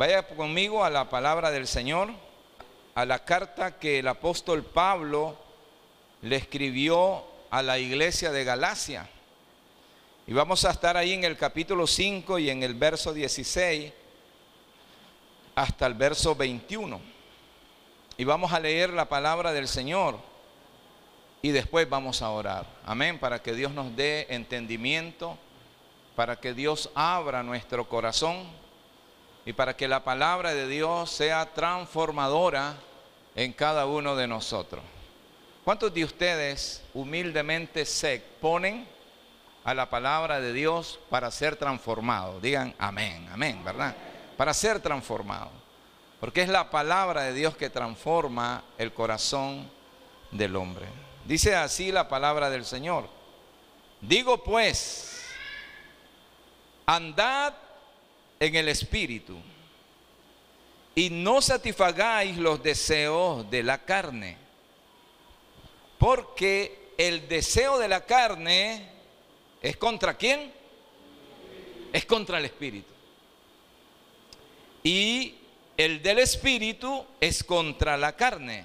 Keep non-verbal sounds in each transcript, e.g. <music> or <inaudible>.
Vaya conmigo a la palabra del Señor, a la carta que el apóstol Pablo le escribió a la iglesia de Galacia. Y vamos a estar ahí en el capítulo 5 y en el verso 16 hasta el verso 21. Y vamos a leer la palabra del Señor y después vamos a orar. Amén, para que Dios nos dé entendimiento, para que Dios abra nuestro corazón y para que la palabra de Dios sea transformadora en cada uno de nosotros. ¿Cuántos de ustedes humildemente se exponen a la palabra de Dios para ser transformados? Digan amén, amén, ¿verdad? Para ser transformados. Porque es la palabra de Dios que transforma el corazón del hombre. Dice así la palabra del Señor. Digo pues, andad en el Espíritu y no satisfagáis los deseos de la carne. Porque el deseo de la carne es contra quién? Es contra el Espíritu. Y el del Espíritu es contra la carne.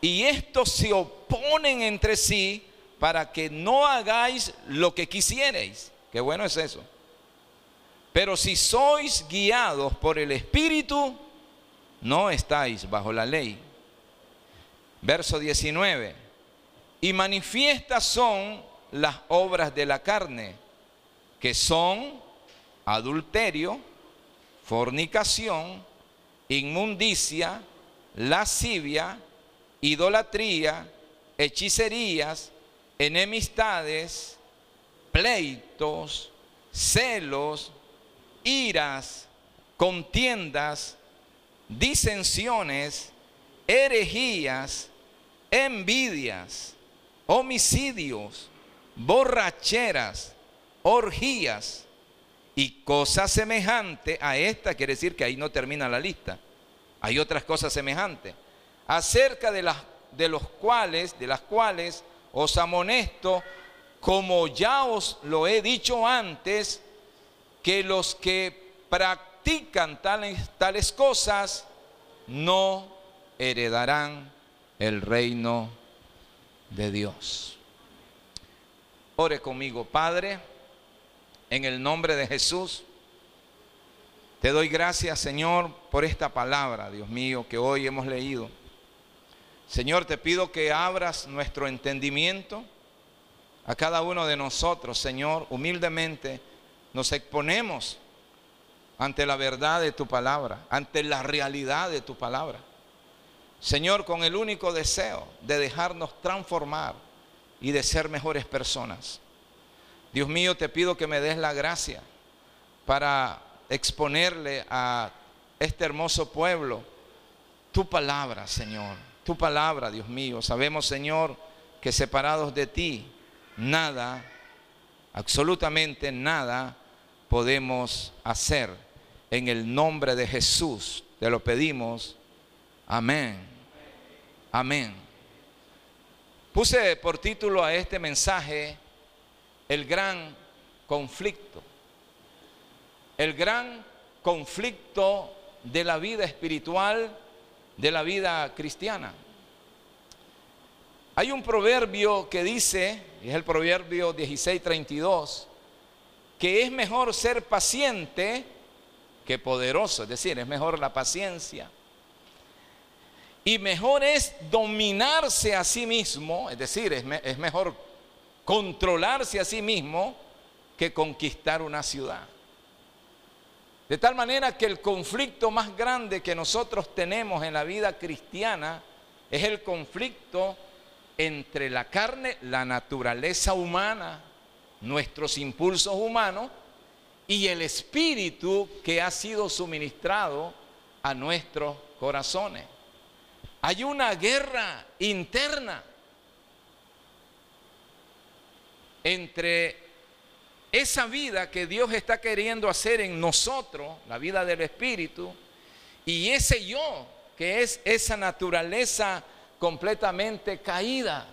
Y estos se oponen entre sí para que no hagáis lo que quisierais. Qué bueno es eso. Pero si sois guiados por el Espíritu, no estáis bajo la ley. Verso 19. Y manifiestas son las obras de la carne, que son adulterio, fornicación, inmundicia, lascivia, idolatría, hechicerías, enemistades, pleitos, celos, iras, contiendas, disensiones, herejías, envidias, homicidios, borracheras, orgías y cosas semejantes a esta, quiere decir que ahí no termina la lista. Hay otras cosas semejantes, acerca de las de los cuales, de las cuales os amonesto, como ya os lo he dicho antes, que los que practican tales, tales cosas no heredarán el reino de Dios. Ore conmigo, Padre, en el nombre de Jesús. Te doy gracias, Señor, por esta palabra, Dios mío, que hoy hemos leído. Señor, te pido que abras nuestro entendimiento a cada uno de nosotros, Señor, humildemente nos exponemos ante la verdad de tu palabra, ante la realidad de tu palabra. Señor, con el único deseo de dejarnos transformar y de ser mejores personas. Dios mío, te pido que me des la gracia para exponerle a este hermoso pueblo tu palabra, Señor. Tu palabra, Dios mío. Sabemos, Señor, que separados de ti, nada, absolutamente nada, podemos hacer. En el nombre de Jesús te lo pedimos. Amén. Amén. Puse por título a este mensaje el gran conflicto. El gran conflicto de la vida espiritual, de la vida cristiana. Hay un proverbio que dice, es el proverbio 1632, que es mejor ser paciente que poderoso, es decir, es mejor la paciencia. Y mejor es dominarse a sí mismo, es decir, es, es mejor controlarse a sí mismo que conquistar una ciudad. De tal manera que el conflicto más grande que nosotros tenemos en la vida cristiana es el conflicto entre la carne, la naturaleza humana, nuestros impulsos humanos y el espíritu que ha sido suministrado a nuestros corazones. Hay una guerra interna entre esa vida que Dios está queriendo hacer en nosotros, la vida del Espíritu, y ese yo, que es esa naturaleza completamente caída,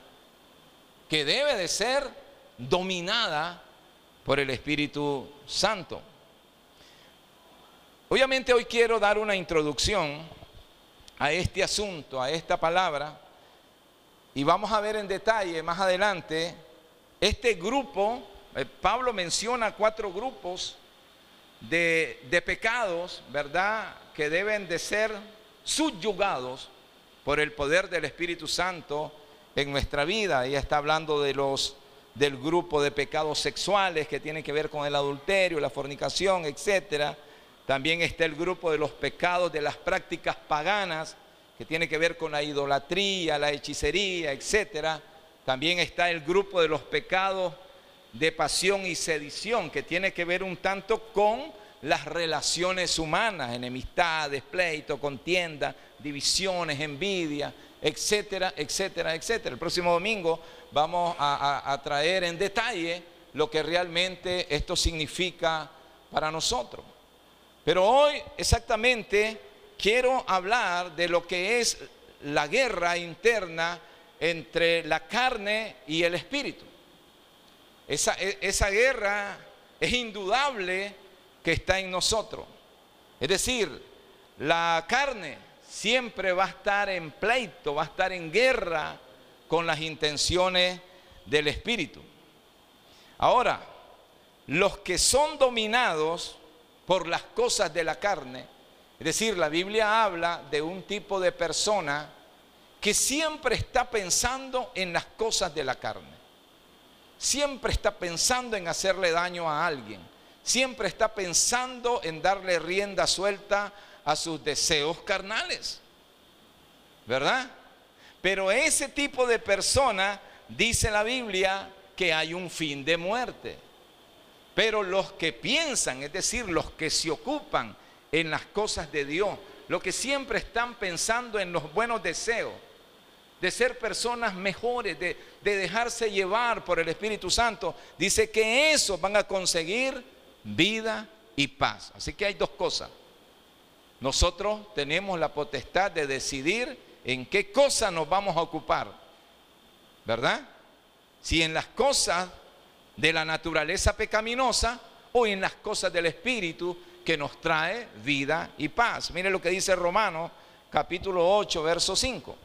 que debe de ser dominada por el Espíritu Santo. Obviamente hoy quiero dar una introducción a este asunto, a esta palabra, y vamos a ver en detalle más adelante este grupo, eh, Pablo menciona cuatro grupos de, de pecados, ¿verdad? Que deben de ser subyugados por el poder del Espíritu Santo en nuestra vida. Ella está hablando de los del grupo de pecados sexuales que tienen que ver con el adulterio, la fornicación, etcétera. También está el grupo de los pecados de las prácticas paganas que tiene que ver con la idolatría, la hechicería, etcétera. También está el grupo de los pecados de pasión y sedición que tiene que ver un tanto con las relaciones humanas, enemistades, pleito, contienda, divisiones, envidia, etcétera, etcétera, etcétera. El próximo domingo vamos a, traer en detalle lo que realmente esto significa para nosotros. Pero hoy exactamente quiero hablar de lo que es la guerra interna entre la carne y el espíritu. Esa, e, guerra es indudable que está en nosotros. Es decir, la carne siempre va a estar en pleito, va a estar en guerra con las intenciones del espíritu. Ahora, los que son dominados por las cosas de la carne, es decir, la Biblia habla de un tipo de persona que siempre está pensando en las cosas de la carne. Siempre está pensando en hacerle daño a alguien siempre está pensando en darle rienda suelta a sus deseos carnales. ¿Verdad? Pero ese tipo de persona, dice la Biblia, que hay un fin de muerte. Pero los que piensan, es decir, los que se ocupan en las cosas de Dios, los que siempre están pensando en los buenos deseos, de ser personas mejores, de, de dejarse llevar por el Espíritu Santo, dice que eso van a conseguir vida y paz. Así que hay dos cosas. Nosotros tenemos la potestad de decidir en qué cosa nos vamos a ocupar. ¿Verdad? Si en las cosas de la naturaleza pecaminosa o en las cosas del Espíritu que nos trae vida y paz. Mire lo que dice Romanos capítulo 8, verso 5.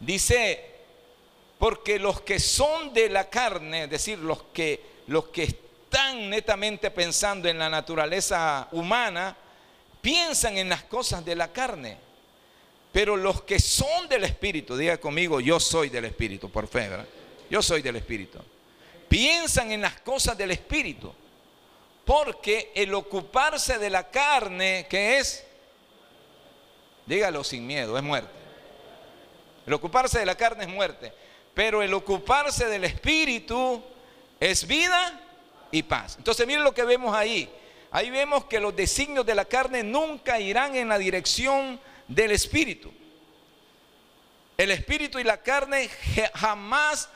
Dice, porque los que son de la carne, es decir, los que, los que están netamente pensando en la naturaleza humana, piensan en las cosas de la carne. Pero los que son del Espíritu, diga conmigo, yo soy del Espíritu, por fe. Yo soy del Espíritu. Piensan en las cosas del Espíritu. Porque el ocuparse de la carne, que es, dígalo sin miedo, es muerte. El ocuparse de la carne es muerte. Pero el ocuparse del Espíritu es vida y paz. Entonces miren lo que vemos ahí. Ahí vemos que los designios de la carne nunca irán en la dirección del espíritu. El espíritu y la carne jamás,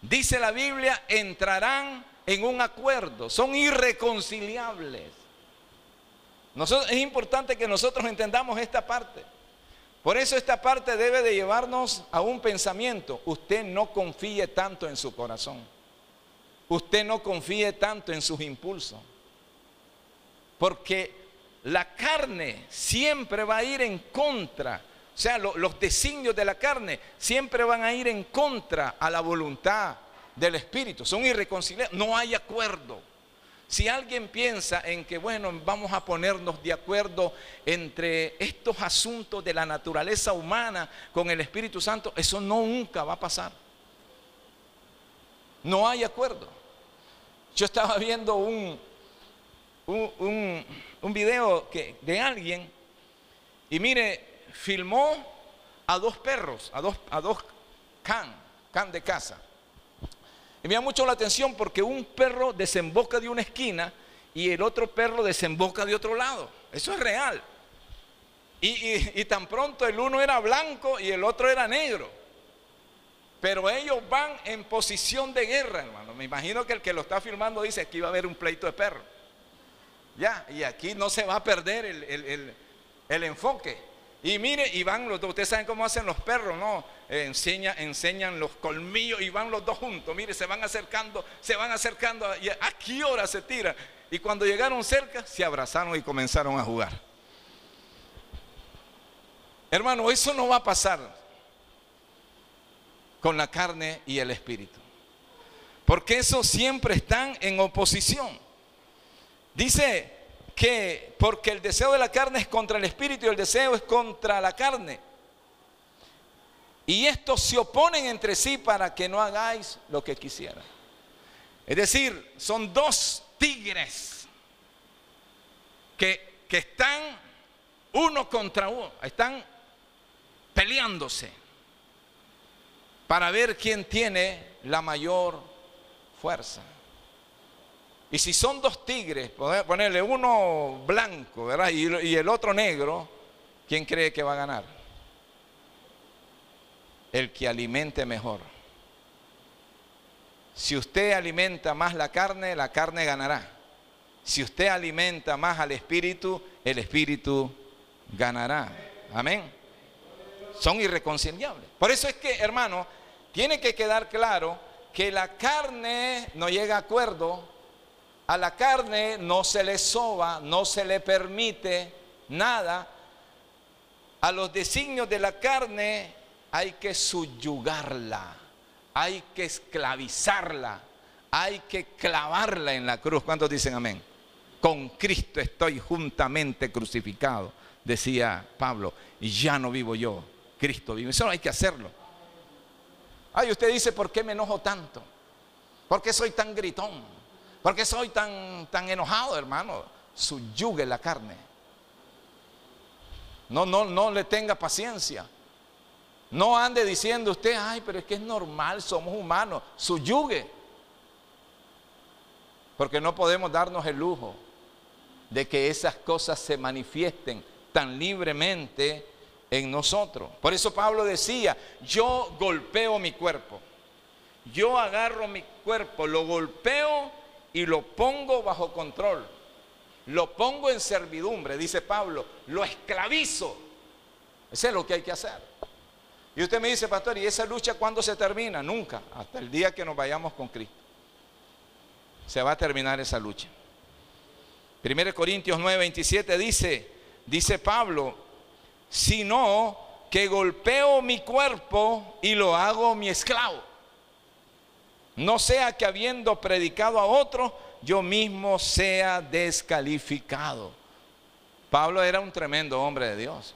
dice la Biblia, entrarán en un acuerdo. Son irreconciliables. Nosotros, es importante que nosotros entendamos esta parte. Por eso esta parte debe de llevarnos a un pensamiento. Usted no confíe tanto en su corazón usted no confíe tanto en sus impulsos. Porque la carne siempre va a ir en contra. O sea, los designios de la carne siempre van a ir en contra a la voluntad del Espíritu. Son irreconciliables. No hay acuerdo. Si alguien piensa en que, bueno, vamos a ponernos de acuerdo entre estos asuntos de la naturaleza humana con el Espíritu Santo, eso nunca va a pasar. No hay acuerdo. Yo estaba viendo un, un, video que, de alguien y mire, filmó a dos perros, a dos, a dos can, can de casa. Y me da mucho la atención porque un perro desemboca de una esquina y el otro perro desemboca de otro lado. Eso es real. y, tan pronto el uno era blanco y el otro era negro. Pero ellos van en posición de guerra, hermano. Me imagino que el que lo está filmando dice que iba a haber un pleito de perro. Ya, y aquí no se va a perder el, enfoque. Y mire, y van los dos, ustedes saben cómo hacen los perros, ¿no? enseña, enseñan los colmillos y van los dos juntos. Mire, se van acercando, se van acercando. ¿Y a qué hora se tira? Y cuando llegaron cerca, se abrazaron y comenzaron a jugar. Hermano, eso no va a pasar con la carne y el espíritu. Porque eso siempre están en oposición. Dice que porque el deseo de la carne es contra el espíritu y el deseo es contra la carne. Y estos se oponen entre sí para que no hagáis lo que quisieran. Es decir, son dos tigres que, que están uno contra uno, están peleándose para ver quién tiene la mayor fuerza. Y si son dos tigres, ponerle uno blanco ¿verdad? Y, y el otro negro, ¿quién cree que va a ganar? El que alimente mejor. Si usted alimenta más la carne, la carne ganará. Si usted alimenta más al espíritu, el espíritu ganará. Amén. Son irreconciliables. Por eso es que, hermano, tiene que quedar claro que la carne no llega a acuerdo, a la carne no se le soba, no se le permite nada. A los designios de la carne hay que subyugarla hay que esclavizarla, hay que clavarla en la cruz. ¿Cuántos dicen amén? Con Cristo estoy juntamente crucificado, decía Pablo, y ya no vivo yo, Cristo vive. Eso hay que hacerlo. Ay, usted dice, ¿por qué me enojo tanto? ¿Por qué soy tan gritón? ¿Por qué soy tan, tan enojado, hermano? Subyugue la carne. No, no, no le tenga paciencia. No ande diciendo usted, ay, pero es que es normal, somos humanos. Suyugue. Porque no podemos darnos el lujo de que esas cosas se manifiesten tan libremente en nosotros. Por eso Pablo decía, yo golpeo mi cuerpo. Yo agarro mi cuerpo, lo golpeo y lo pongo bajo control. Lo pongo en servidumbre, dice Pablo, lo esclavizo. Eso es lo que hay que hacer. Y usted me dice, pastor, ¿y esa lucha cuándo se termina? Nunca, hasta el día que nos vayamos con Cristo. Se va a terminar esa lucha. 1 Corintios 9, 27 dice, dice Pablo, sino que golpeo mi cuerpo y lo hago mi esclavo. No sea que habiendo predicado a otro, yo mismo sea descalificado. Pablo era un tremendo hombre de Dios.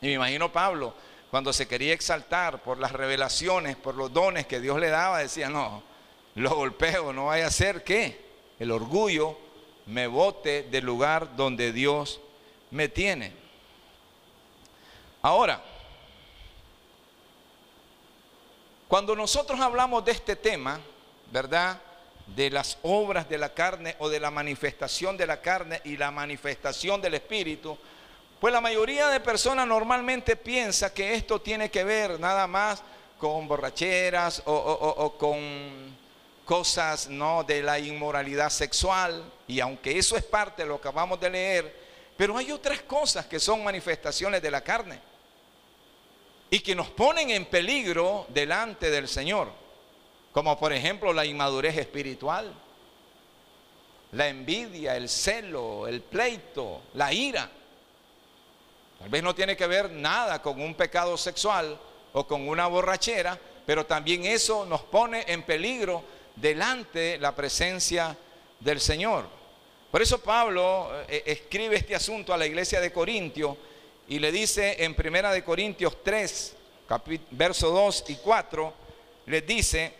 Y me imagino Pablo cuando se quería exaltar por las revelaciones, por los dones que Dios le daba, decía, no, lo golpeo, no vaya a ser que el orgullo me bote del lugar donde Dios me tiene. Ahora, cuando nosotros hablamos de este tema, ¿verdad? De las obras de la carne o de la manifestación de la carne y la manifestación del Espíritu, pues la mayoría de personas normalmente piensa que esto tiene que ver nada más con borracheras o, con cosas no de la inmoralidad sexual y aunque eso es parte de lo que acabamos de leer, pero hay otras cosas que son manifestaciones de la carne y que nos ponen en peligro delante del Señor, como por ejemplo la inmadurez espiritual, la envidia, el celo, el pleito, la ira. Tal vez no tiene que ver nada con un pecado sexual o con una borrachera, pero también eso nos pone en peligro delante la presencia del Señor. Por eso Pablo eh, escribe este asunto a la iglesia de Corintio y le dice en Primera de Corintios 3, verso 2 y 4, les dice,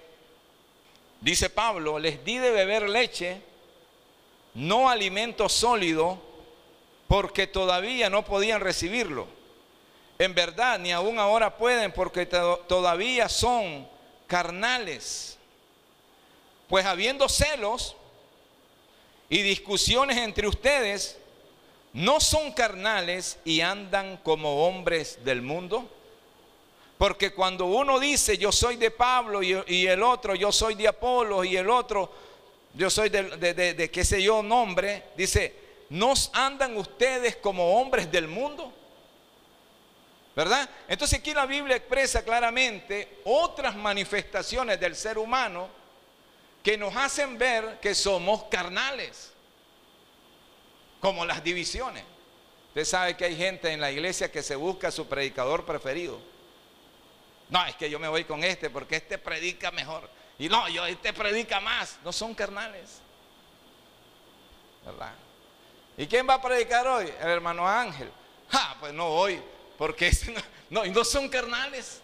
dice Pablo, les di de beber leche, no alimento sólido, porque todavía no podían recibirlo. En verdad, ni aún ahora pueden porque todavía son carnales. Pues habiendo celos y discusiones entre ustedes, ¿no son carnales y andan como hombres del mundo? Porque cuando uno dice yo soy de Pablo y, el otro yo soy de Apolo y el otro yo soy de, de, de qué sé yo nombre, dice, ¿nos andan ustedes como hombres del mundo? ¿Verdad? Entonces aquí la Biblia expresa claramente otras manifestaciones del ser humano que nos hacen ver que somos carnales, como las divisiones. Usted sabe que hay gente en la iglesia que se busca su predicador preferido. No, es que yo me voy con este porque este predica mejor. Y no, yo este predica más. No son carnales. ¿Verdad? ¿Y quién va a predicar hoy? El hermano Ángel. Ah, pues no voy, porque <laughs> no, no son carnales.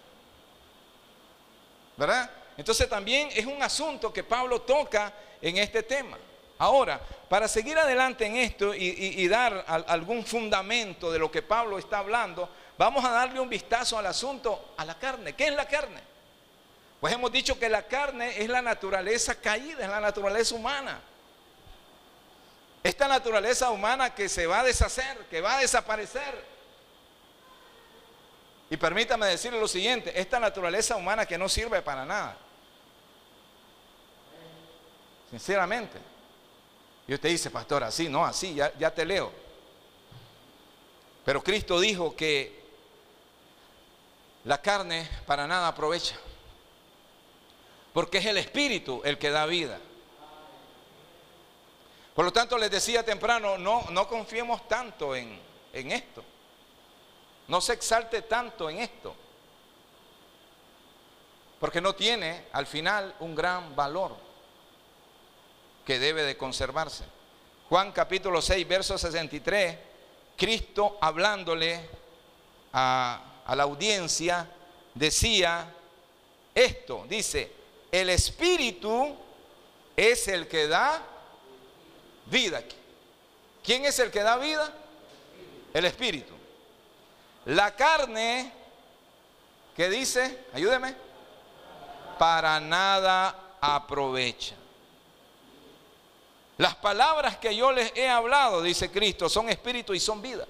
¿Verdad? Entonces también es un asunto que Pablo toca en este tema. Ahora, para seguir adelante en esto y, dar algún fundamento de lo que Pablo está hablando, vamos a darle un vistazo al asunto, a la carne. ¿Qué es la carne? Pues hemos dicho que la carne es la naturaleza caída, es la naturaleza humana. Esta naturaleza humana que se va a deshacer, que va a desaparecer. Y permítame decirle lo siguiente, esta naturaleza humana que no sirve para nada. Sinceramente. Y usted dice, pastor, así, no, así, ya, te leo. Pero Cristo dijo que la carne para nada aprovecha. Porque es el espíritu el que da vida. Por lo tanto, les decía temprano, no, no confiemos tanto en, en esto. No se exalte tanto en esto. Porque no tiene al final un gran valor que debe de conservarse. Juan capítulo 6, verso 63, Cristo hablándole a, a la audiencia decía esto, dice, el espíritu es el que da vida. ¿Quién es el que da vida? El espíritu. La carne, ¿qué dice? Ayúdeme. Para nada aprovecha. Las palabras que yo les he hablado, dice Cristo, son espíritu y son vida.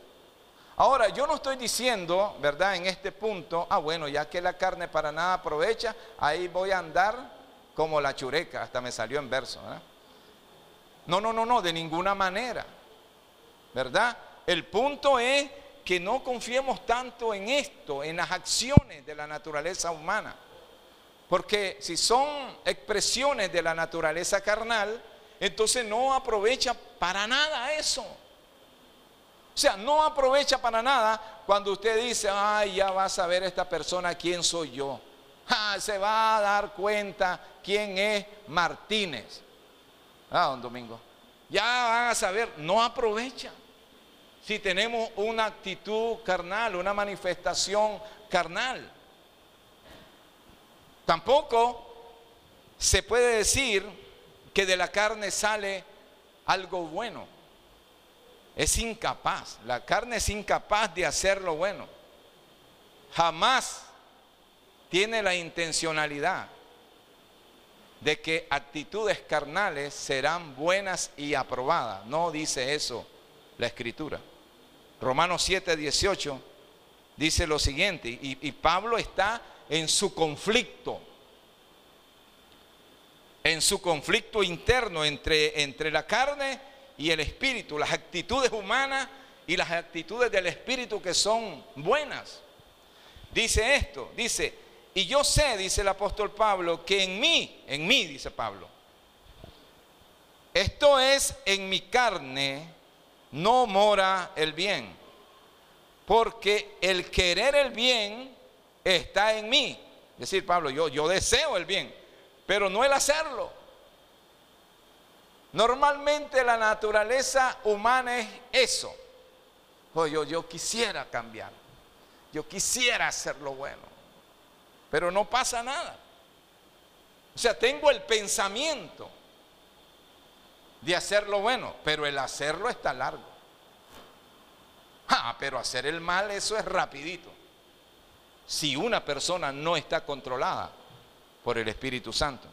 Ahora, yo no estoy diciendo, ¿verdad? En este punto, ah, bueno, ya que la carne para nada aprovecha, ahí voy a andar como la chureca, hasta me salió en verso, ¿verdad? No, no, no, no, de ninguna manera. ¿Verdad? El punto es que no confiemos tanto en esto, en las acciones de la naturaleza humana. Porque si son expresiones de la naturaleza carnal, entonces no aprovecha para nada eso. O sea, no aprovecha para nada cuando usted dice, ay, ya va a saber esta persona quién soy yo. <laughs> se va a dar cuenta quién es Martínez. Ah, don Domingo. Ya van a saber, no aprovecha. Si tenemos una actitud carnal, una manifestación carnal. Tampoco se puede decir que de la carne sale algo bueno. Es incapaz. La carne es incapaz de hacer lo bueno. Jamás tiene la intencionalidad de que actitudes carnales serán buenas y aprobadas. No dice eso la escritura. Romanos 7, 18 dice lo siguiente, y, y Pablo está en su conflicto, en su conflicto interno entre, entre la carne y el espíritu, las actitudes humanas y las actitudes del espíritu que son buenas. Dice esto, dice, y yo sé, dice el apóstol Pablo, que en mí, en mí, dice Pablo, esto es en mi carne, no mora el bien. Porque el querer el bien está en mí. Es decir, Pablo, yo, yo deseo el bien, pero no el hacerlo. Normalmente la naturaleza humana es eso. Yo, yo quisiera cambiar. Yo quisiera hacer lo bueno pero no pasa nada. O sea, tengo el pensamiento de hacer lo bueno, pero el hacerlo está largo. Ah, pero hacer el mal, eso es rapidito. Si una persona no está controlada por el Espíritu Santo.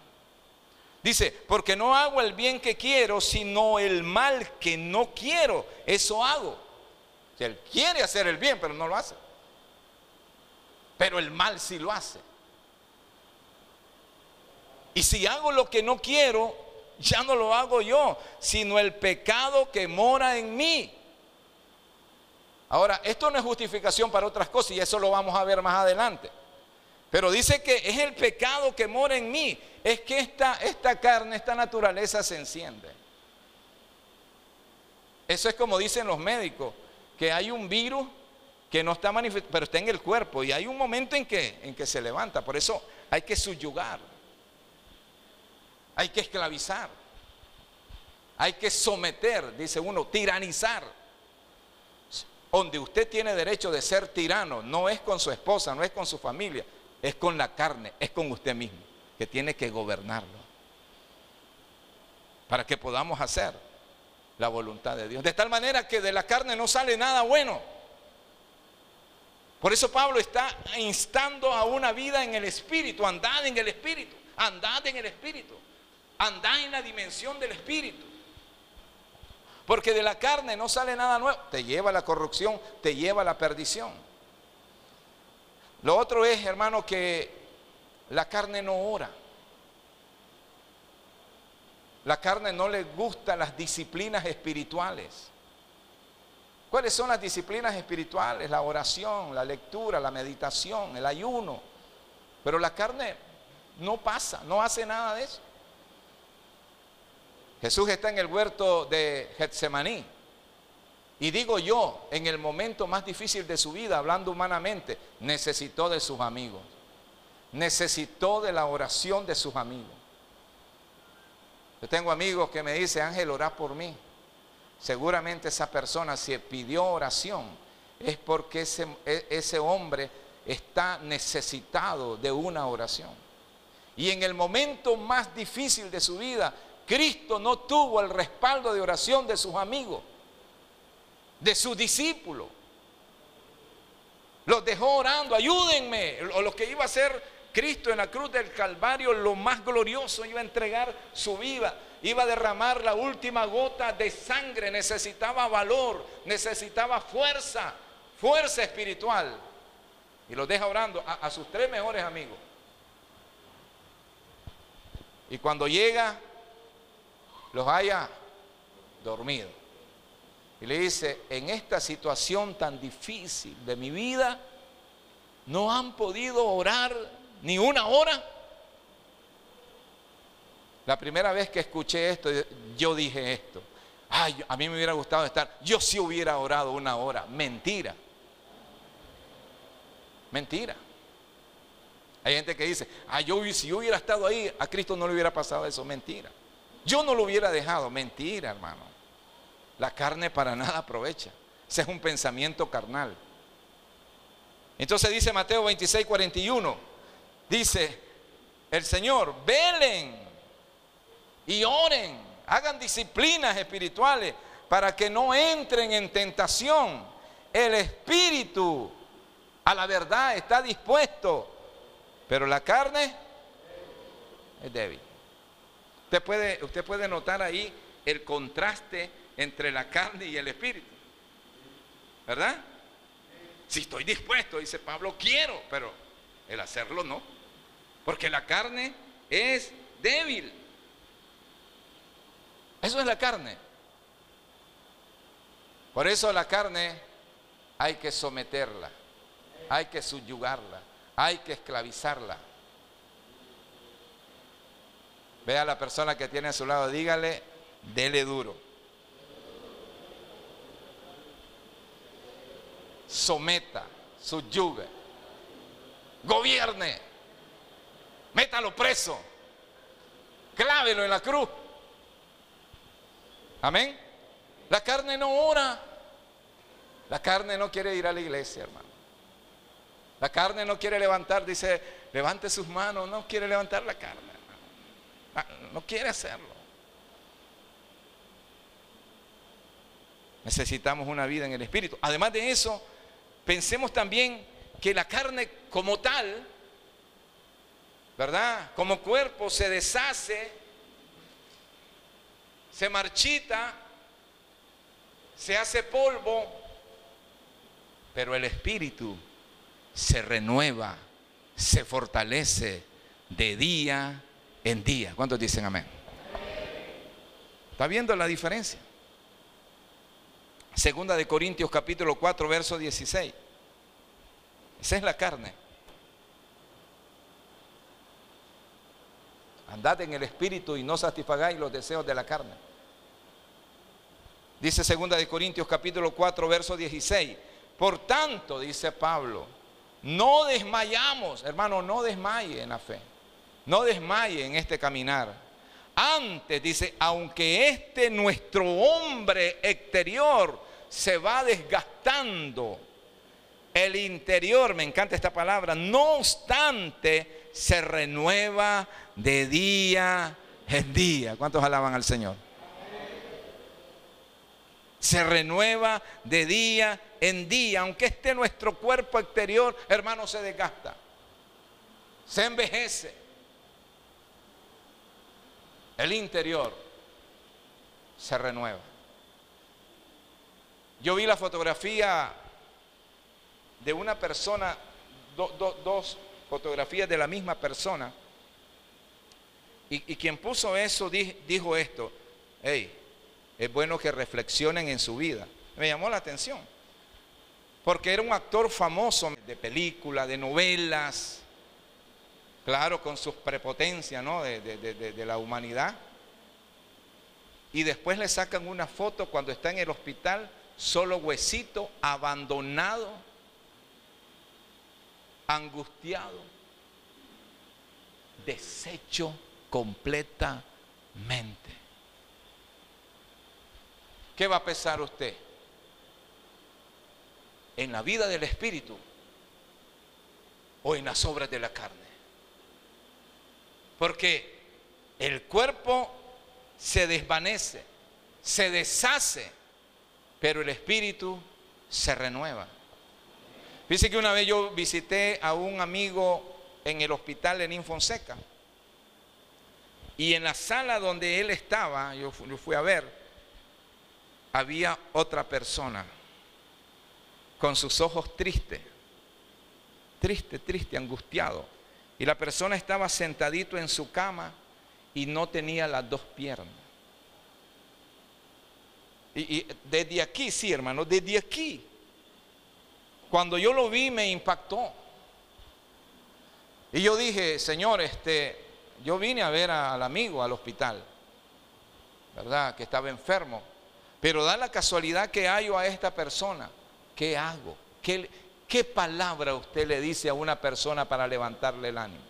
Dice, porque no hago el bien que quiero, sino el mal que no quiero. Eso hago. O él quiere hacer el bien, pero no lo hace. Pero el mal sí lo hace. Y si hago lo que no quiero, ya no lo hago yo, sino el pecado que mora en mí. Ahora, esto no es justificación para otras cosas y eso lo vamos a ver más adelante. Pero dice que es el pecado que mora en mí. Es que esta, esta carne, esta naturaleza se enciende. Eso es como dicen los médicos, que hay un virus que no está manifestado, pero está en el cuerpo y hay un momento en que, en que se levanta. Por eso hay que subyugar, hay que esclavizar, hay que someter, dice uno, tiranizar. Donde usted tiene derecho de ser tirano, no es con su esposa, no es con su familia, es con la carne, es con usted mismo, que tiene que gobernarlo. Para que podamos hacer la voluntad de Dios. De tal manera que de la carne no sale nada bueno. Por eso Pablo está instando a una vida en el Espíritu. Andad en el Espíritu. Andad en el Espíritu. Andad en la dimensión del Espíritu. Porque de la carne no sale nada nuevo. Te lleva la corrupción, te lleva la perdición. Lo otro es, hermano, que la carne no ora. La carne no le gusta las disciplinas espirituales. ¿Cuáles son las disciplinas espirituales? La oración, la lectura, la meditación, el ayuno. Pero la carne no pasa, no hace nada de eso. Jesús está en el huerto de Getsemaní. Y digo yo, en el momento más difícil de su vida, hablando humanamente, necesitó de sus amigos. Necesitó de la oración de sus amigos. Yo tengo amigos que me dicen, Ángel, orá por mí. Seguramente esa persona, si pidió oración, es porque ese, e, ese hombre está necesitado de una oración. Y en el momento más difícil de su vida, Cristo no tuvo el respaldo de oración de sus amigos, de sus discípulos. Los dejó orando, ayúdenme. O lo que iba a hacer Cristo en la cruz del Calvario, lo más glorioso, iba a entregar su vida, iba a derramar la última gota de sangre, necesitaba valor, necesitaba fuerza, fuerza espiritual. Y los deja orando a, a sus tres mejores amigos. Y cuando llega, los haya dormido. Y le dice, en esta situación tan difícil de mi vida, no han podido orar ni una hora. La primera vez que escuché esto, yo dije esto. Ay, a mí me hubiera gustado estar. Yo sí hubiera orado una hora. Mentira. Mentira. Hay gente que dice, ay, yo si yo hubiera estado ahí, a Cristo no le hubiera pasado eso. Mentira. Yo no lo hubiera dejado. Mentira, hermano. La carne para nada aprovecha. Ese es un pensamiento carnal. Entonces dice Mateo 26, 41 dice el Señor, velen y oren, hagan disciplinas espirituales para que no entren en tentación. El espíritu a la verdad está dispuesto, pero la carne es débil. Usted puede, usted puede notar ahí el contraste entre la carne y el espíritu. ¿Verdad? Si estoy dispuesto, dice Pablo, quiero, pero el hacerlo no. Porque la carne es débil. Eso es la carne. Por eso la carne hay que someterla, hay que subyugarla, hay que esclavizarla. Ve a la persona que tiene a su lado, dígale, dele duro. Someta, subyugue, gobierne métalo preso, clávelo en la cruz. Amén. La carne no ora. La carne no quiere ir a la iglesia, hermano. La carne no quiere levantar, dice, levante sus manos, no quiere levantar la carne. Ah, no quiere hacerlo. Necesitamos una vida en el Espíritu. Además de eso, pensemos también que la carne como tal ¿verdad? Como cuerpo se deshace, se marchita, se hace polvo, pero el espíritu se renueva, se fortalece de día en día. ¿Cuántos dicen amén? ¿Está viendo la diferencia? Segunda de Corintios capítulo 4, verso 16. Esa es la carne. Andad en el espíritu y no satisfagáis los deseos de la carne. Dice 2 de Corintios capítulo 4 verso 16. Por tanto, dice Pablo, no desmayamos, hermano, no desmaye en la fe. No desmaye en este caminar. Antes dice, aunque este nuestro hombre exterior se va desgastando, el interior, me encanta esta palabra, no obstante, se renueva de día en día. ¿Cuántos alaban al Señor? Se renueva de día en día, aunque esté nuestro cuerpo exterior, hermano, se desgasta, se envejece. El interior se renueva. Yo vi la fotografía de una persona, dos fotografías de la misma persona, y, quien puso eso dijo esto, hey, es bueno que reflexionen en su vida. Me llamó la atención, porque era un actor famoso de películas, de novelas, claro, con sus prepotencias ¿no? de, de la humanidad. Y después le sacan una foto cuando está en el hospital, solo huesito, abandonado, angustiado, deshecho completamente. ¿Qué va a pesar usted? ¿En la vida del Espíritu o en las obras de la carne? Porque el cuerpo se desvanece, se deshace, pero el Espíritu se renueva. Dice que una vez yo visité a un amigo en el hospital en Infonseca. Y en la sala donde él estaba, yo fui, a ver, había otra persona con sus ojos tristes, triste, triste, angustiado. Y la persona estaba sentadito en su cama y no tenía las dos piernas. Y, desde aquí, sí, hermano, desde aquí cuando yo lo vi me impactó. Y yo dije, Señor, este, yo vine a ver al amigo al hospital, ¿verdad? Que estaba enfermo. Pero da la casualidad que hallo a esta persona. ¿Qué hago? ¿Qué, ¿Qué palabra usted le dice a una persona para levantarle el ánimo?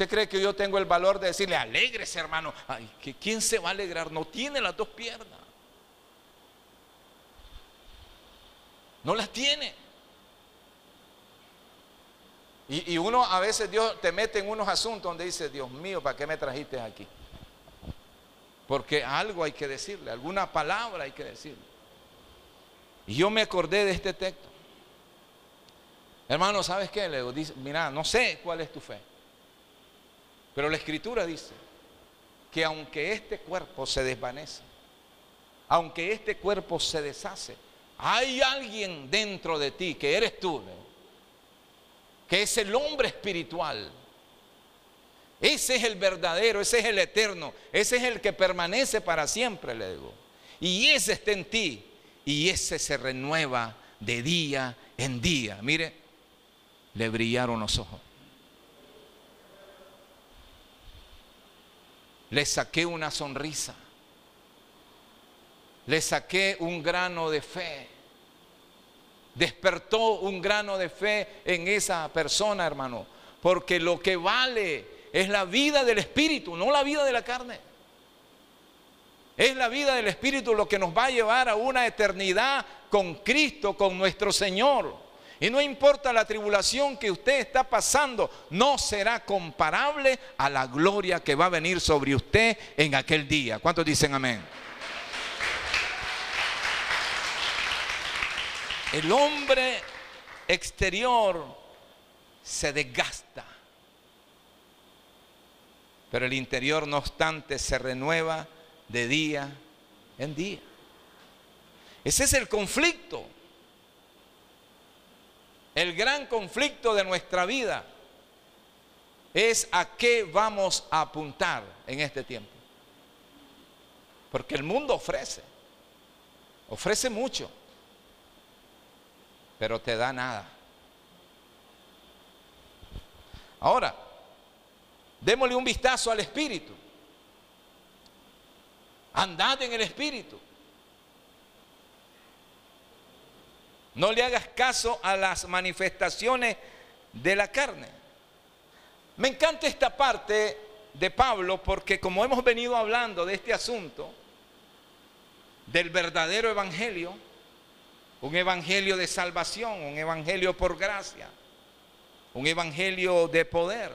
¿Usted cree que yo tengo el valor de decirle, alegres hermano? Ay, ¿quién se va a alegrar? No tiene las dos piernas. No las tiene. Y, uno a veces Dios te mete en unos asuntos donde dice, Dios mío, ¿para qué me trajiste aquí? Porque algo hay que decirle, alguna palabra hay que decirle. Y yo me acordé de este texto. Hermano, ¿sabes qué? Le digo, dice, mira, no sé cuál es tu fe. Pero la escritura dice que aunque este cuerpo se desvanece, aunque este cuerpo se deshace, hay alguien dentro de ti que eres tú, que es el hombre espiritual. Ese es el verdadero, ese es el eterno, ese es el que permanece para siempre, le digo. Y ese está en ti y ese se renueva de día en día. Mire, le brillaron los ojos. Le saqué una sonrisa le saqué un grano de fe. Despertó un grano de fe en esa persona, hermano. Porque lo que vale es la vida del Espíritu, no la vida de la carne. Es la vida del Espíritu lo que nos va a llevar a una eternidad con Cristo, con nuestro Señor. Y no importa la tribulación que usted está pasando, no será comparable a la gloria que va a venir sobre usted en aquel día. ¿Cuántos dicen amén? El hombre exterior se desgasta, pero el interior no obstante se renueva de día en día. Ese es el conflicto, el gran conflicto de nuestra vida es a qué vamos a apuntar en este tiempo. Porque el mundo ofrece, ofrece mucho pero te da nada. Ahora, démosle un vistazo al Espíritu. Andad en el Espíritu. No le hagas caso a las manifestaciones de la carne. Me encanta esta parte de Pablo porque como hemos venido hablando de este asunto, del verdadero evangelio, un evangelio de salvación, un evangelio por gracia, un evangelio de poder.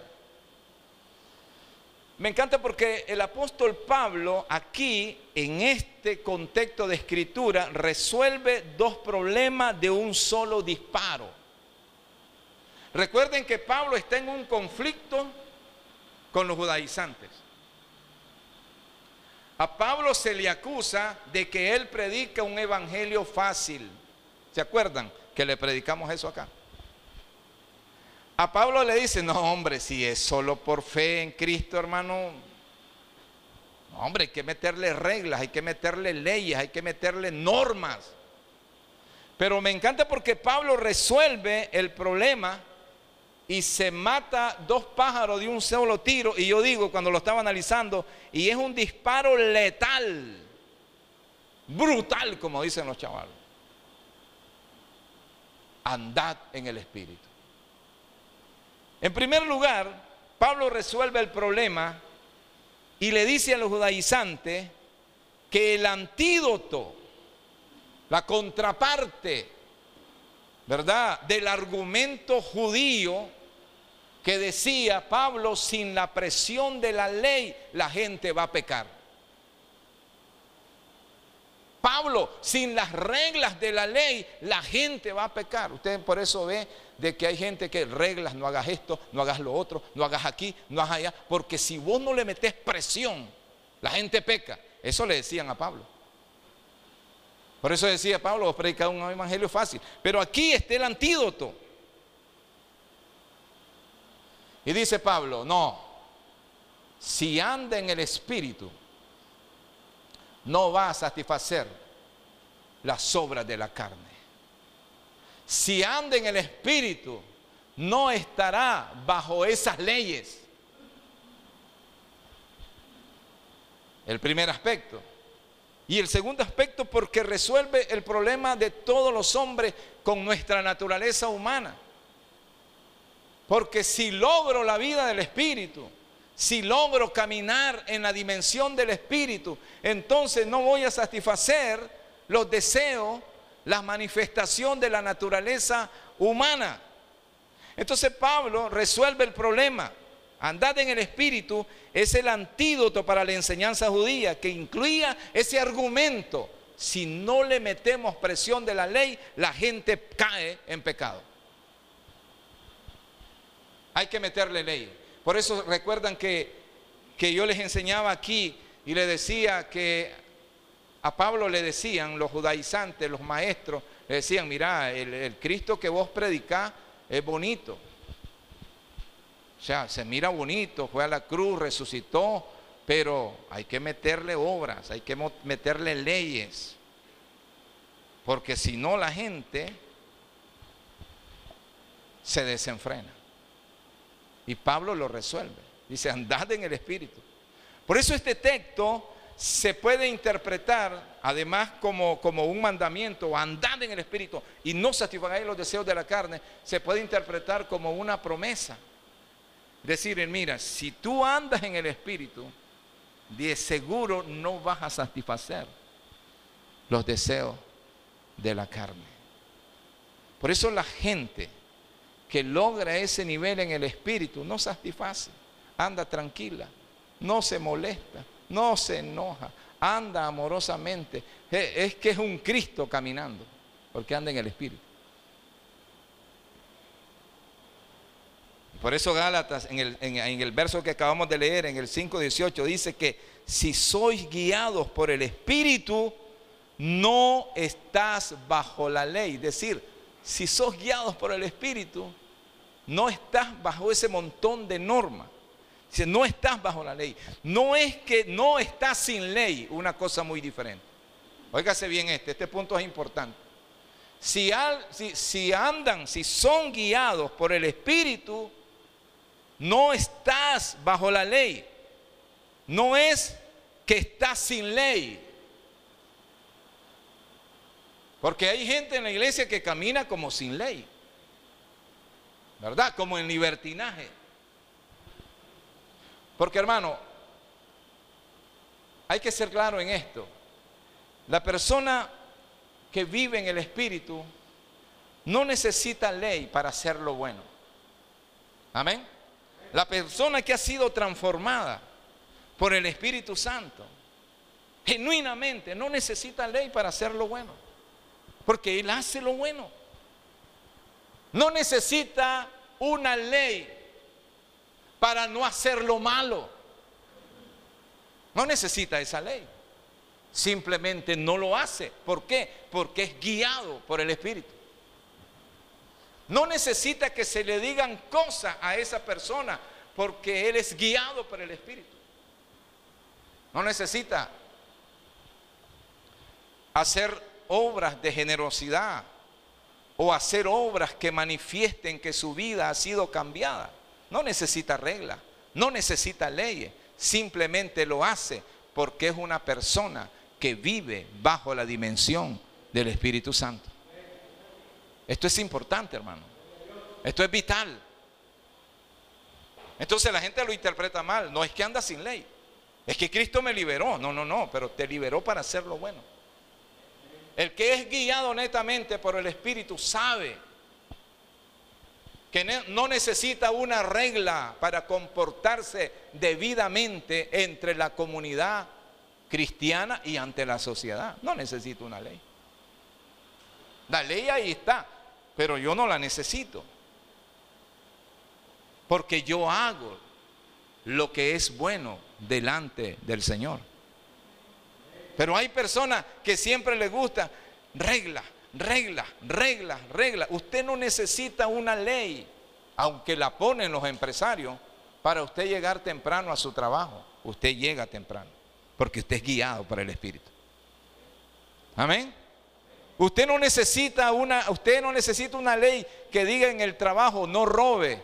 Me encanta porque el apóstol Pablo aquí, en este contexto de escritura, resuelve dos problemas de un solo disparo. Recuerden que Pablo está en un conflicto con los judaizantes. A Pablo se le acusa de que él predica un evangelio fácil. ¿Se acuerdan que le predicamos eso acá? A Pablo le dice, no hombre, si es solo por fe en Cristo, hermano, hombre, hay que meterle reglas, hay que meterle leyes, hay que meterle normas. Pero me encanta porque Pablo resuelve el problema y se mata dos pájaros de un solo tiro. Y yo digo, cuando lo estaba analizando, y es un disparo letal, brutal, como dicen los chavales. Andad en el Espíritu. En primer lugar, Pablo resuelve el problema y le dice a los judaizantes que el antídoto, la contraparte, ¿verdad? Del argumento judío que decía Pablo, sin la presión de la ley, la gente va a pecar. Pablo, sin las reglas de la ley, la gente va a pecar. Usted por eso ve de que hay gente que reglas, no hagas esto, no hagas lo otro, no hagas aquí, no hagas allá, porque si vos no le metes presión, la gente peca. Eso le decían a Pablo. Por eso decía Pablo, vos predicás un evangelio fácil. Pero aquí está el antídoto. Y dice Pablo, no, si anda en el Espíritu, no va a satisfacer las obras de la carne. Si anda en el Espíritu, no estará bajo esas leyes. El primer aspecto. Y el segundo aspecto porque resuelve el problema de todos los hombres con nuestra naturaleza humana. Porque si logro la vida del Espíritu, si logro caminar en la dimensión del Espíritu, entonces no voy a satisfacer los deseos, la manifestación de la naturaleza humana. Entonces Pablo resuelve el problema. Andad en el Espíritu es el antídoto para la enseñanza judía que incluía ese argumento. Si no le metemos presión de la ley, la gente cae en pecado. Hay que meterle ley. Por eso recuerdan que, yo les enseñaba aquí y le decía que a Pablo le decían los judaizantes, los maestros, le decían, mira, el, Cristo que vos predicás es bonito. O sea, se mira bonito, fue a la cruz, resucitó, pero hay que meterle obras, hay que meterle leyes. Porque si no la gente se desenfrena. Y Pablo lo resuelve. Dice, andad en el Espíritu. Por eso este texto se puede interpretar además como, como un mandamiento, andad en el Espíritu y no satisfagáis los deseos de la carne, se puede interpretar como una promesa. Decir, mira, si tú andas en el Espíritu, de seguro no vas a satisfacer los deseos de la carne. Por eso la gente que logra ese nivel en el espíritu no satisface, anda tranquila, no se molesta, no se enoja, anda amorosamente. Es que es un Cristo caminando, porque anda en el espíritu. Por eso Gálatas, en el, en el verso que acabamos de leer, en el 5.18, dice que si sois guiados por el Espíritu, no estás bajo la ley. Es decir, si sos guiados por el Espíritu, no estás bajo ese montón de normas. No estás bajo la ley. No es que no estás sin ley, una cosa muy diferente. Óigase bien este, este punto es importante. Si, si, si andan, si son guiados por el Espíritu, no estás bajo la ley. No es que estás sin ley. Porque hay gente en la iglesia que camina como sin ley. ¿Verdad? Como en libertinaje. Porque hermano, hay que ser claro en esto. La persona que vive en el Espíritu no necesita ley para hacer lo bueno. Amén. La persona que ha sido transformada por el Espíritu Santo, genuinamente no necesita ley para hacer lo bueno, porque Él hace lo bueno. No necesita una ley para no hacer lo malo. No necesita esa ley. Simplemente no lo hace. ¿Por qué? Porque es guiado por el Espíritu. No necesita que se le digan cosas a esa persona porque Él es guiado por el Espíritu. No necesita hacer obras de generosidad o hacer obras que manifiesten que su vida ha sido cambiada. No necesita reglas, no necesita leyes, simplemente lo hace porque es una persona que vive bajo la dimensión del Espíritu Santo. Esto es importante, hermano. Esto es vital. Entonces la gente lo interpreta mal. No es que anda sin ley. Es que Cristo me liberó. No, no, no. Pero te liberó para hacer lo bueno. El que es guiado netamente por el Espíritu sabe que no necesita una regla para comportarse debidamente entre la comunidad cristiana y ante la sociedad. No necesita una ley. La ley ahí está, pero yo no la necesito. Porque yo hago lo que es bueno delante del Señor. Pero hay personas que siempre les gusta regla, regla, regla, regla. Usted no necesita una ley, aunque la ponen los empresarios, para usted llegar temprano a su trabajo. Usted llega temprano, porque usted es guiado por el Espíritu. Amén. Usted no necesita una, usted no necesita una ley que diga en el trabajo no robe.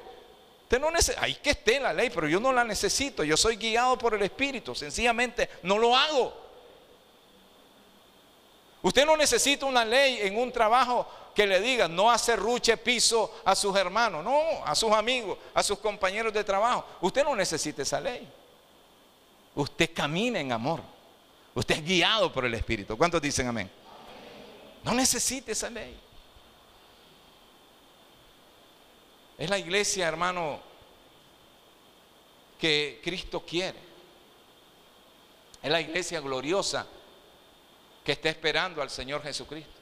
Usted no necesita, hay que esté la ley, pero yo no la necesito. Yo soy guiado por el Espíritu. Sencillamente no lo hago. Usted no necesita una ley en un trabajo que le diga no hacer ruche piso a sus hermanos, no, a sus amigos, a sus compañeros de trabajo. Usted no necesita esa ley. Usted camina en amor. Usted es guiado por el Espíritu. ¿Cuántos dicen amén? No necesita esa ley. Es la iglesia, hermano, que Cristo quiere. Es la iglesia gloriosa que está esperando al Señor Jesucristo.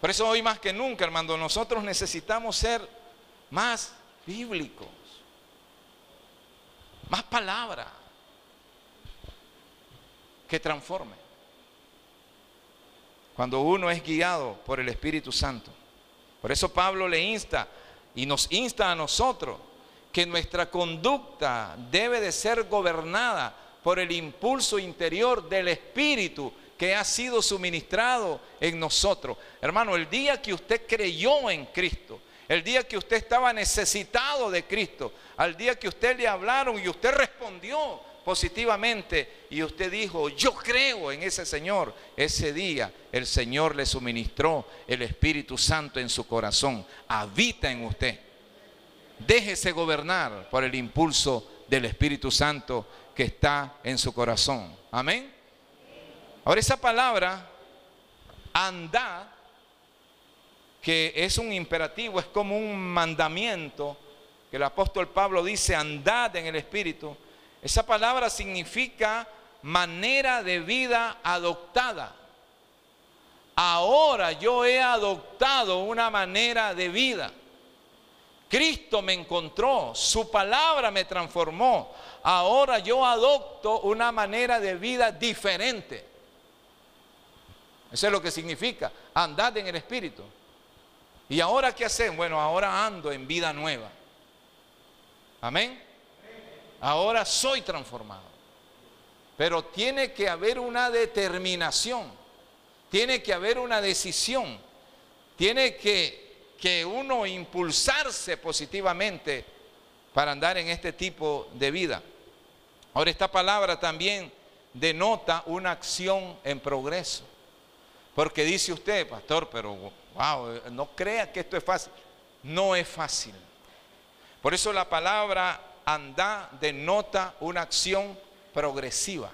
Por eso hoy más que nunca, hermano, nosotros necesitamos ser más bíblicos, más palabra que transforme. Cuando uno es guiado por el Espíritu Santo. Por eso Pablo le insta y nos insta a nosotros que nuestra conducta debe de ser gobernada por el impulso interior del Espíritu que ha sido suministrado en nosotros. Hermano, el día que usted creyó en Cristo, el día que usted estaba necesitado de Cristo, al día que usted le hablaron y usted respondió positivamente y usted dijo, yo creo en ese Señor, ese día el Señor le suministró el Espíritu Santo en su corazón, habita en usted. Déjese gobernar por el impulso del Espíritu Santo que está en su corazón. Amén. Ahora esa palabra, andad, que es un imperativo, es como un mandamiento, que el apóstol Pablo dice, andad en el Espíritu. Esa palabra significa manera de vida adoptada. Ahora yo he adoptado una manera de vida. Cristo me encontró, su palabra me transformó. Ahora yo adopto una manera de vida diferente. Eso es lo que significa andar en el Espíritu. ¿Y ahora qué hacen? Bueno, ahora ando en vida nueva. Amén. Ahora soy transformado. Pero tiene que haber una determinación. Tiene que haber una decisión. Tiene que, que uno impulsarse positivamente para andar en este tipo de vida. Ahora esta palabra también denota una acción en progreso. Porque dice usted, pastor, pero wow, no crea que esto es fácil. No es fácil. Por eso la palabra anda denota una acción progresiva.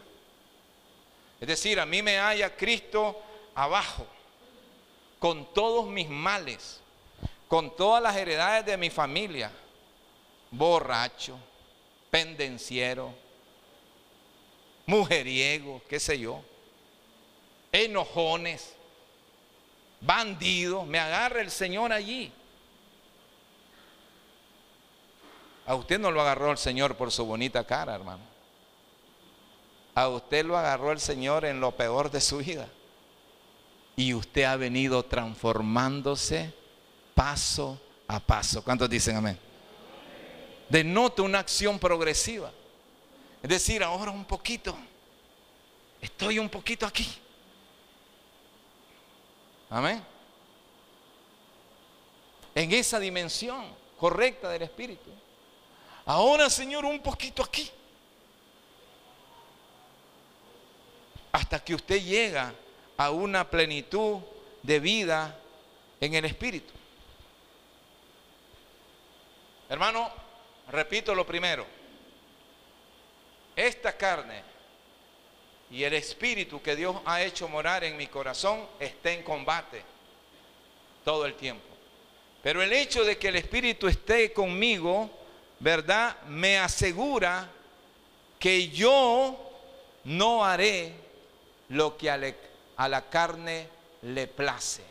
Es decir, a mí me haya Cristo abajo, con todos mis males, con todas las heredades de mi familia, borracho, pendenciero, mujeriego, qué sé yo, enojones, bandidos, me agarra el Señor allí. A usted no lo agarró el Señor por su bonita cara, hermano. A usted lo agarró el Señor en lo peor de su vida. Y usted ha venido transformándose paso a paso. ¿Cuántos dicen amén? Denota una acción progresiva. Es decir, ahora un poquito. Estoy un poquito aquí. Amén. En esa dimensión correcta del Espíritu. Ahora, Señor, un poquito aquí. Hasta que usted llega a una plenitud de vida en el Espíritu. Hermano, repito lo primero. Esta carne y el Espíritu que Dios ha hecho morar en mi corazón está en combate todo el tiempo. Pero el hecho de que el Espíritu esté conmigo ¿verdad? Me asegura que yo no haré lo que a, la carne le place.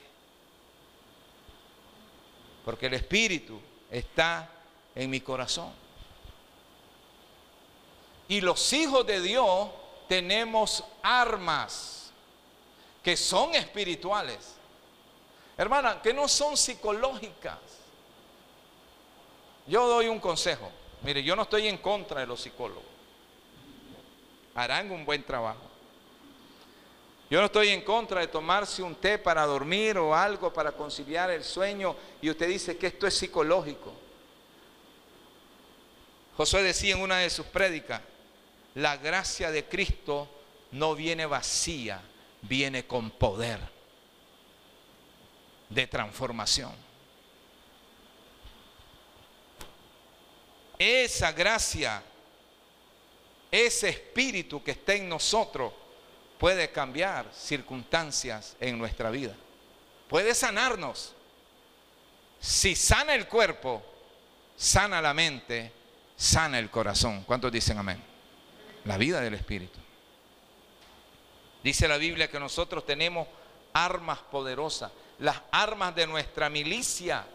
Porque el Espíritu está en mi corazón. Y los hijos de Dios tenemos armas que son espirituales. Hermana, que no son psicológicas. Yo doy un consejo. Mire, yo no estoy en contra de los psicólogos. Harán un buen trabajo. Yo no estoy en contra de tomarse un té para dormir o algo para conciliar el sueño y usted dice que esto es psicológico. Josué decía en una de sus prédicas, la gracia de Cristo no viene vacía, viene con poder de transformación. esa gracia, ese espíritu que está en nosotros puede cambiar circunstancias en nuestra vida. Puede sanarnos. Si sana el cuerpo, sana la mente, sana el corazón. ¿Cuántos dicen amén? La vida del espíritu. Dice la Biblia que nosotros tenemos armas poderosas. Las armas de nuestra milicia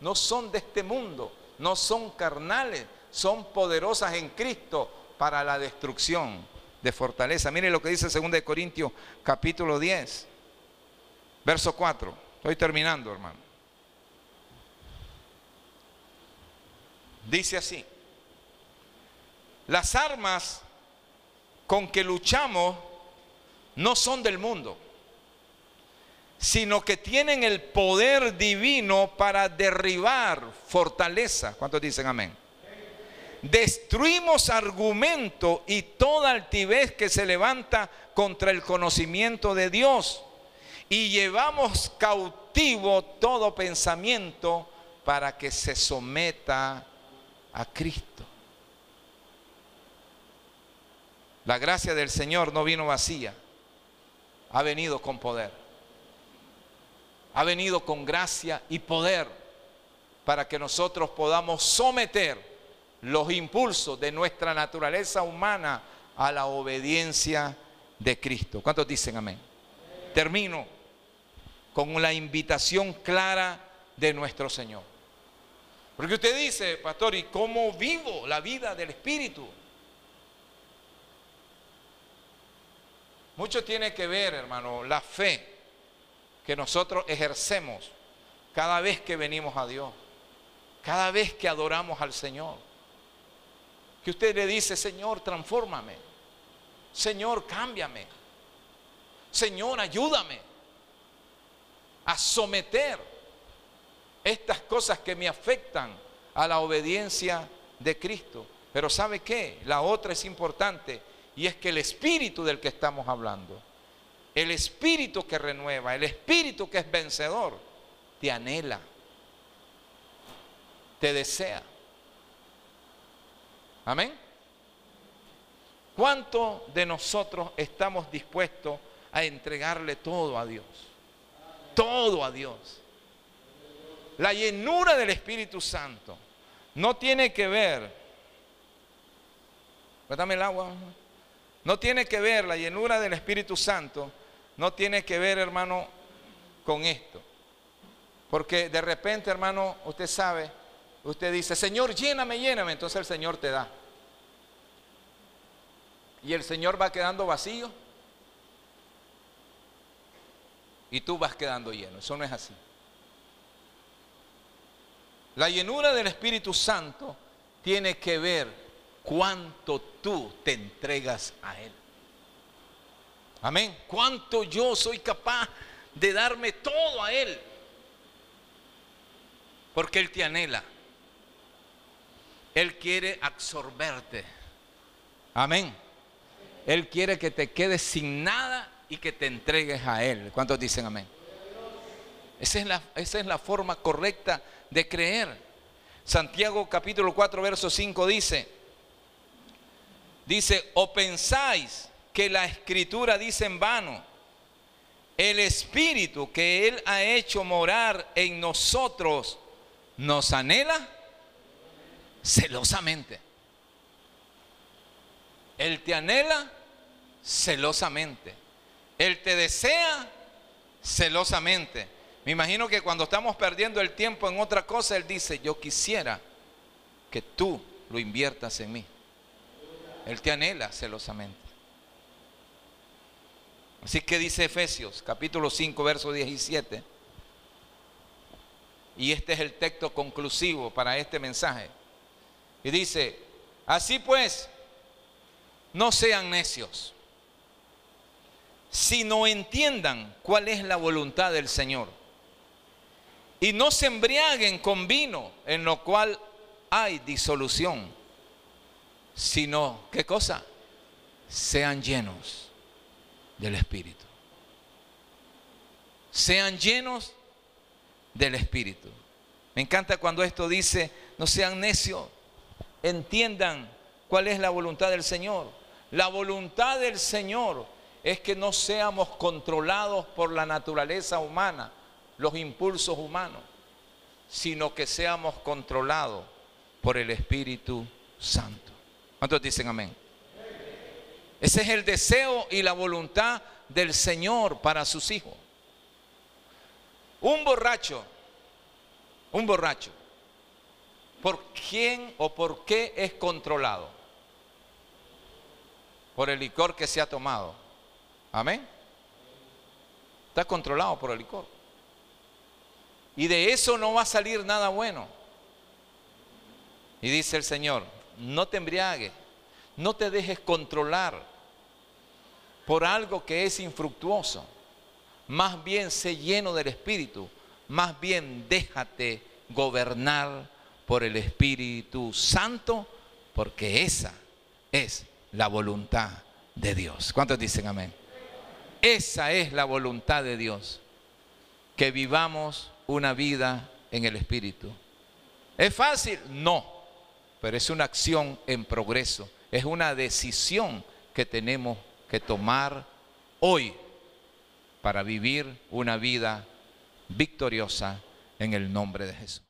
no son de este mundo no son carnales, son poderosas en Cristo para la destrucción de fortaleza. Mire lo que dice 2 Corintios capítulo 10, verso 4. Estoy terminando, hermano. Dice así, las armas con que luchamos no son del mundo sino que tienen el poder divino para derribar fortaleza. ¿Cuántos dicen amén? Destruimos argumento y toda altivez que se levanta contra el conocimiento de Dios y llevamos cautivo todo pensamiento para que se someta a Cristo. La gracia del Señor no vino vacía, ha venido con poder ha venido con gracia y poder para que nosotros podamos someter los impulsos de nuestra naturaleza humana a la obediencia de Cristo. ¿Cuántos dicen amén? Termino con la invitación clara de nuestro Señor. Porque usted dice, pastor, ¿y cómo vivo la vida del Espíritu? Mucho tiene que ver, hermano, la fe que nosotros ejercemos cada vez que venimos a Dios, cada vez que adoramos al Señor. Que usted le dice, Señor, transfórmame. Señor, cámbiame. Señor, ayúdame a someter estas cosas que me afectan a la obediencia de Cristo. Pero ¿sabe qué? La otra es importante y es que el espíritu del que estamos hablando, el espíritu que renueva, el espíritu que es vencedor, te anhela, te desea. Amén. ¿Cuánto de nosotros estamos dispuestos a entregarle todo a Dios? Todo a Dios. La llenura del Espíritu Santo no tiene que ver, dame el agua, no tiene que ver la llenura del Espíritu Santo, no tiene que ver, hermano, con esto. Porque de repente, hermano, usted sabe, usted dice, Señor, lléname, lléname, entonces el Señor te da. Y el Señor va quedando vacío y tú vas quedando lleno. Eso no es así. La llenura del Espíritu Santo tiene que ver cuánto tú te entregas a Él. Amén. Cuánto yo soy capaz de darme todo a Él. Porque Él te anhela. Él quiere absorberte. Amén. Él quiere que te quedes sin nada y que te entregues a Él. ¿Cuántos dicen amén? Esa es la, esa es la forma correcta de creer. Santiago capítulo 4, verso 5 dice, dice, o pensáis que la escritura dice en vano, el espíritu que Él ha hecho morar en nosotros nos anhela celosamente. Él te anhela celosamente. Él te desea celosamente. Me imagino que cuando estamos perdiendo el tiempo en otra cosa, Él dice, yo quisiera que tú lo inviertas en mí. Él te anhela celosamente. Así que dice Efesios capítulo 5, verso 17. Y este es el texto conclusivo para este mensaje. Y dice, así pues, no sean necios, sino entiendan cuál es la voluntad del Señor y no se embriaguen con vino, en lo cual hay disolución, sino, ¿qué cosa? Sean llenos del Espíritu. Sean llenos del Espíritu. Me encanta cuando esto dice, no sean necios, entiendan cuál es la voluntad del Señor. La voluntad del Señor es que no seamos controlados por la naturaleza humana los impulsos humanos, sino que seamos controlados por el Espíritu Santo. ¿Cuántos dicen amén? Ese es el deseo y la voluntad del Señor para sus hijos. Un borracho, un borracho, ¿por quién o por qué es controlado? Por el licor que se ha tomado. Amén. Está controlado por el licor. Y de eso no va a salir nada bueno. Y dice el Señor, no te embriagues, no te dejes controlar por algo que es infructuoso. Más bien sé lleno del Espíritu, más bien déjate gobernar por el Espíritu Santo, porque esa es la voluntad de Dios. ¿Cuántos dicen amén? Esa es la voluntad de Dios, que vivamos una vida en el Espíritu. ¿Es fácil? No, pero es una acción en progreso, es una decisión que tenemos que tomar hoy para vivir una vida victoriosa en el nombre de Jesús.